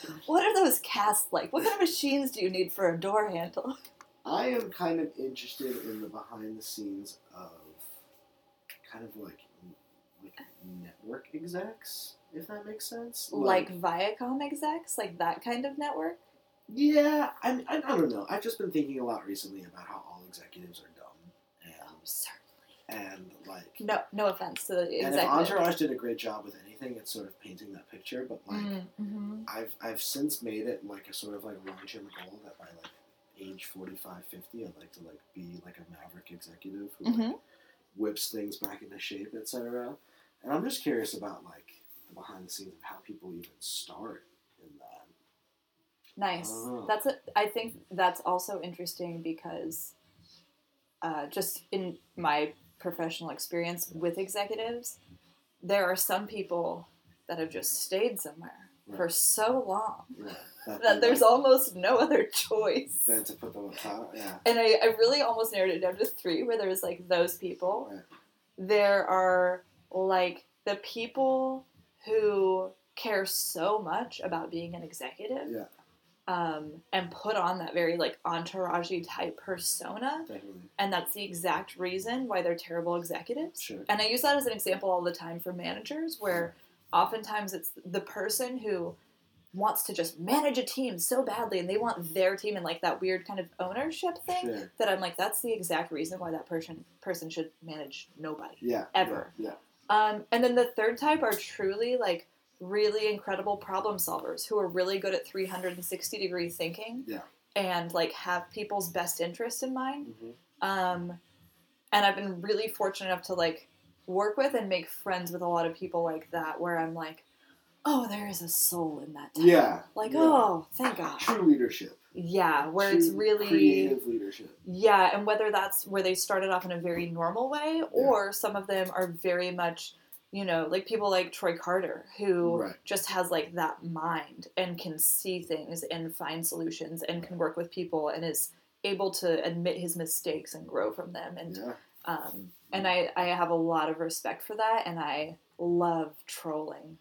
(laughs) what are those casts like? What kind of machines do you need for a door handle? I am kind of interested in the behind the scenes of kind of like network execs, if that makes sense. Like Viacom execs, like that kind of network? yeah, I, I, I don't know. I've just been thinking a lot recently about how all executives are dumb Oh, and certainly. and like. No, no offense to the And if. Entourage did a great job with anything, it's sort of painting that picture. But like, Mm-hmm. I've I've since made it like a sort of like long term goal that by like age 45, 50, I'd like to like be like a maverick executive who Mm-hmm. whips things back into shape, etc. And I'm just curious about like the behind the scenes of how people even start in that. Nice. Oh. That's a, I think that's also interesting because uh, just in my professional experience with executives, there are some people that have just stayed somewhere for so long Yeah, that, that there's like, almost no other choice. then to put them up top. Yeah, And I, I really almost narrowed it down to three where there's like those people. Right. There are like the people who care so much about being an executive yeah, um, and put on that very like entourage type persona. definitely. And that's the exact reason why they're terrible executives. Sure. And I use that as an example all the time for managers, where oftentimes it's the person who wants to just manage a team so badly and they want their team and like that weird kind of ownership thing Sure. that I'm like, that's the exact reason why that person person should manage nobody. Yeah. Ever. Yeah. Um, and then the third type are truly like really incredible problem solvers who are really good at 360 degree thinking Yeah. and like have people's best interest in mind. yeah. hmm Um, and I've been really fortunate enough to like work with and make friends with a lot of people like that where I'm like, oh, there is a soul in that. Type. Yeah. Like, yeah. oh, thank God. True leadership. Yeah, where it's really creative leadership. yeah, and whether that's where they started off in a very normal way, or some of them are very much, you know, like people like Troy Carter, who Right. just has like that mind and can see things and find solutions and can work with people and is able to admit his mistakes and grow from them. And Yeah. um, and I, I have a lot of respect for that, and I love trolling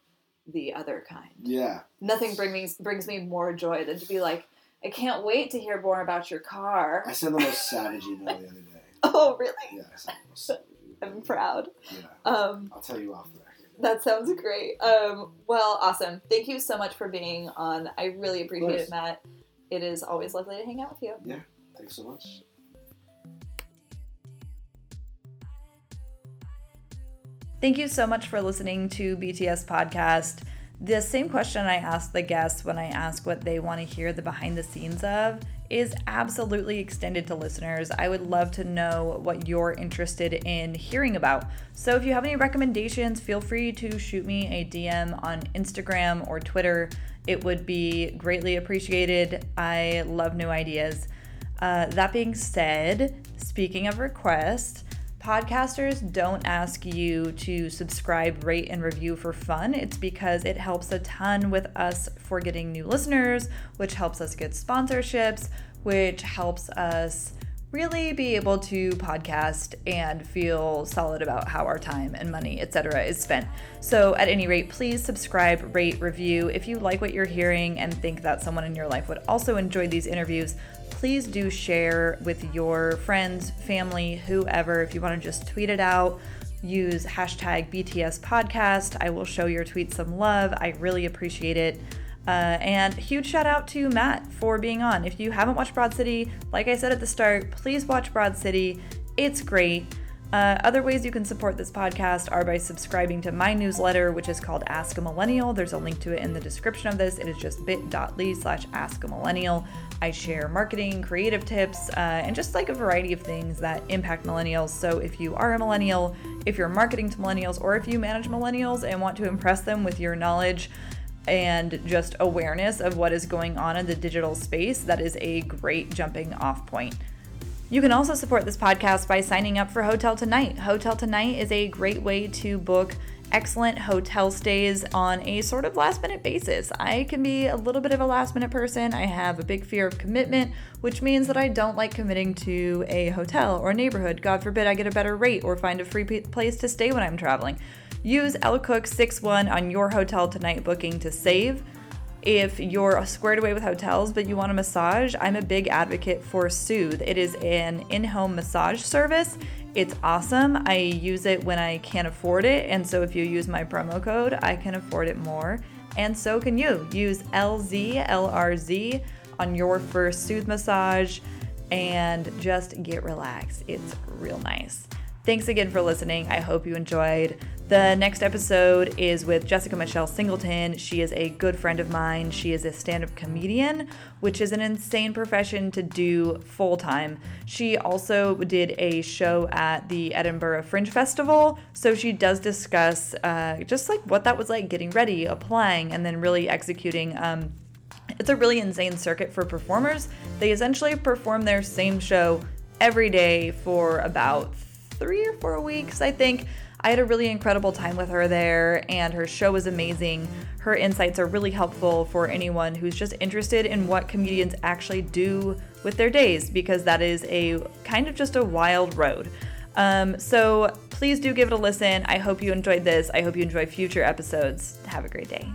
the other kind. Yeah. Nothing brings brings me more joy than to be like, I can't wait to hear more about your car. I sent the most savage email the other day. (laughs) Oh, really? Yeah, I sent the most savage email. (laughs) I'm proud. Yeah. Um, I'll tell you off the record. that sounds great. Um, well, awesome. Thank you so much for being on. I really appreciate it, Matt. It is always lovely to hang out with you. Yeah, thanks so much. Thank you so much for listening to BTS Podcast. The same question I ask the guests when I ask what they want to hear the behind the scenes of is absolutely extended to listeners. I would love to know what you're interested in hearing about. So if you have any recommendations, feel free to shoot me a DM on Instagram or Twitter. It would be greatly appreciated. I love new ideas. Uh, that being said, speaking of requests, podcasters don't ask you to subscribe, rate, and review for fun. It's because it helps a ton with us for getting new listeners, which helps us get sponsorships, which helps us really be able to podcast and feel solid about how our time and money, etc., is spent. So, at any rate, please subscribe, rate, review. If you like what you're hearing and think that someone in your life would also enjoy these interviews, please do share with your friends, family, whoever. If you want to just tweet it out, use hashtag BTS podcast. I will show your tweet some love. I really appreciate it. Uh, and huge shout out to Matt for being on. If you haven't watched Broad City, like I said at the start, please watch Broad City. It's great. Uh, other ways you can support this podcast are by subscribing to my newsletter, which is called Ask a Millennial. There's a link to it in the description of this. It is just bit.ly slash ask a millennial. I share marketing, creative tips, uh, and just like a variety of things that impact millennials. So if you are a millennial, if you're marketing to millennials, or if you manage millennials and want to impress them with your knowledge, and just awareness of what is going on in the digital space, that is a great jumping off point. You can also support this podcast by signing up for Hotel Tonight. Hotel Tonight is a great way to book excellent hotel stays on a sort of last minute basis. I can be a little bit of a last minute person. I have a big fear of commitment, which means that I don't like committing to a hotel or a neighborhood. God forbid I get a better rate or find a free place to stay when I'm traveling. Use lcook61 on your hotel tonight booking to save. If you're squared away with hotels but you want a massage, I'm a big advocate for Soothe. It is an in home massage service. It's awesome. I use it when I can't afford it. And so if you use my promo code, I can afford it more. And so can you. Use LZLRZ on your first Soothe massage and just get relaxed. It's real nice. Thanks again for listening. I hope you enjoyed. The next episode is with Jessica Michelle Singleton. She is a good friend of mine. She is a stand up comedian, which is an insane profession to do full time. She also did a show at the Edinburgh Fringe Festival. So she does discuss uh, just like what that was like getting ready, applying, and then really executing. Um, it's a really insane circuit for performers. They essentially perform their same show every day for about three or four weeks, I think. I had a really incredible time with her there, and her show was amazing. Her insights are really helpful for anyone who's just interested in what comedians actually do with their days, because that is a kind of just a wild road. Um, so please do give it a listen. I hope you enjoyed this. I hope you enjoy future episodes. Have a great day.